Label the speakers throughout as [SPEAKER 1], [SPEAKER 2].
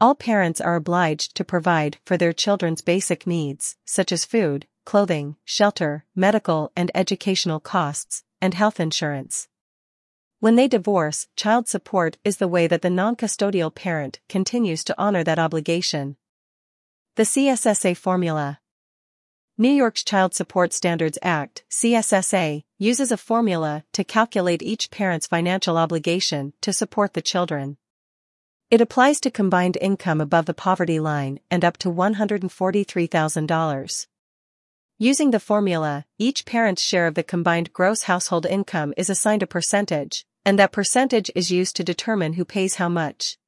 [SPEAKER 1] all parents are obliged to provide for their children's basic needs, such as food, clothing, shelter, medical and educational costs, and health insurance. When they divorce, child support is the way that the non-custodial parent continues to honor that obligation. The CSSA formula. New York's Child Support Standards Act, CSSA, uses a formula to calculate each parent's financial obligation to support the children. It applies to combined income above the poverty line and up to $143,000. Using the formula, each parent's share of the combined gross household income is assigned a percentage, and that percentage is used to determine who pays how much.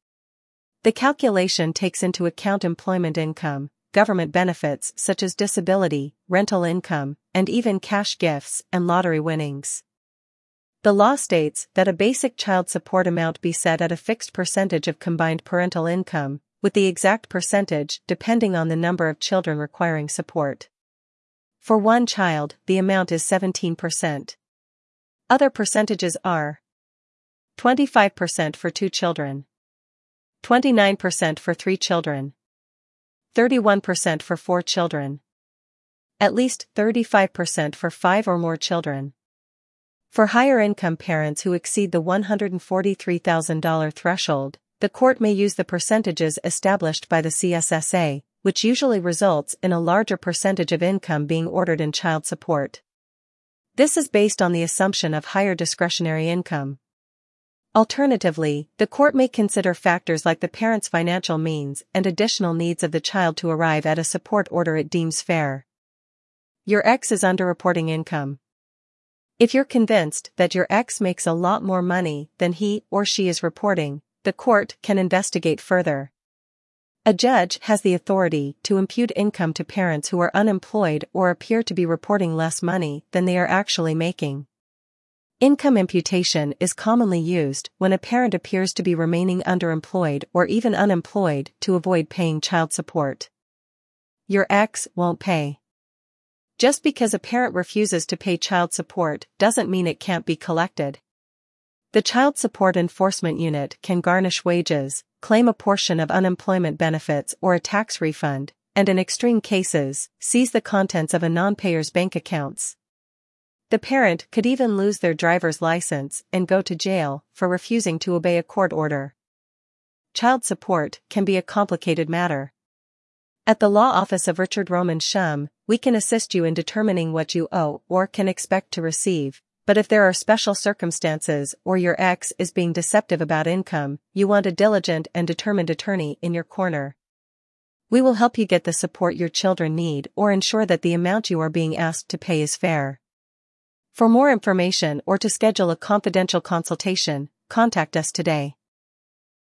[SPEAKER 1] The calculation takes into account employment income, government benefits such as disability, rental income, and even cash gifts and lottery winnings. The law states that a basic child support amount be set at a fixed percentage of combined parental income, with the exact percentage depending on the number of children requiring support. For one child, the amount is 17%. Other percentages are 25% for two children, 29% for three children, 31% for four children, at least 35% for five or more children. For higher income parents who exceed the $143,000 threshold, the court may use the percentages established by the CSSA, which usually results in a larger percentage of income being ordered in child support. This is based on the assumption of higher discretionary income. Alternatively, the court may consider factors like the parent's financial means and additional needs of the child to arrive at a support order it deems fair. Your ex is underreporting income. If you're convinced that your ex makes a lot more money than he or she is reporting, the court can investigate further. A judge has the authority to impute income to parents who are unemployed or appear to be reporting less money than they are actually making. Income imputation is commonly used when a parent appears to be remaining underemployed or even unemployed to avoid paying child support. Your ex won't pay. Just because a parent refuses to pay child support doesn't mean it can't be collected. The Child Support Enforcement Unit can garnish wages, claim a portion of unemployment benefits or a tax refund, and in extreme cases, seize the contents of a non-payer's bank accounts. The parent could even lose their driver's license and go to jail for refusing to obey a court order. Child support can be a complicated matter. At the law office of Richard Roman Shum, we can assist you in determining what you owe or can expect to receive, but if there are special circumstances or your ex is being deceptive about income, you want a diligent and determined attorney in your corner. We will help you get the support your children need or ensure that the amount you are being asked to pay is fair. For more information or to schedule a confidential consultation, contact us today.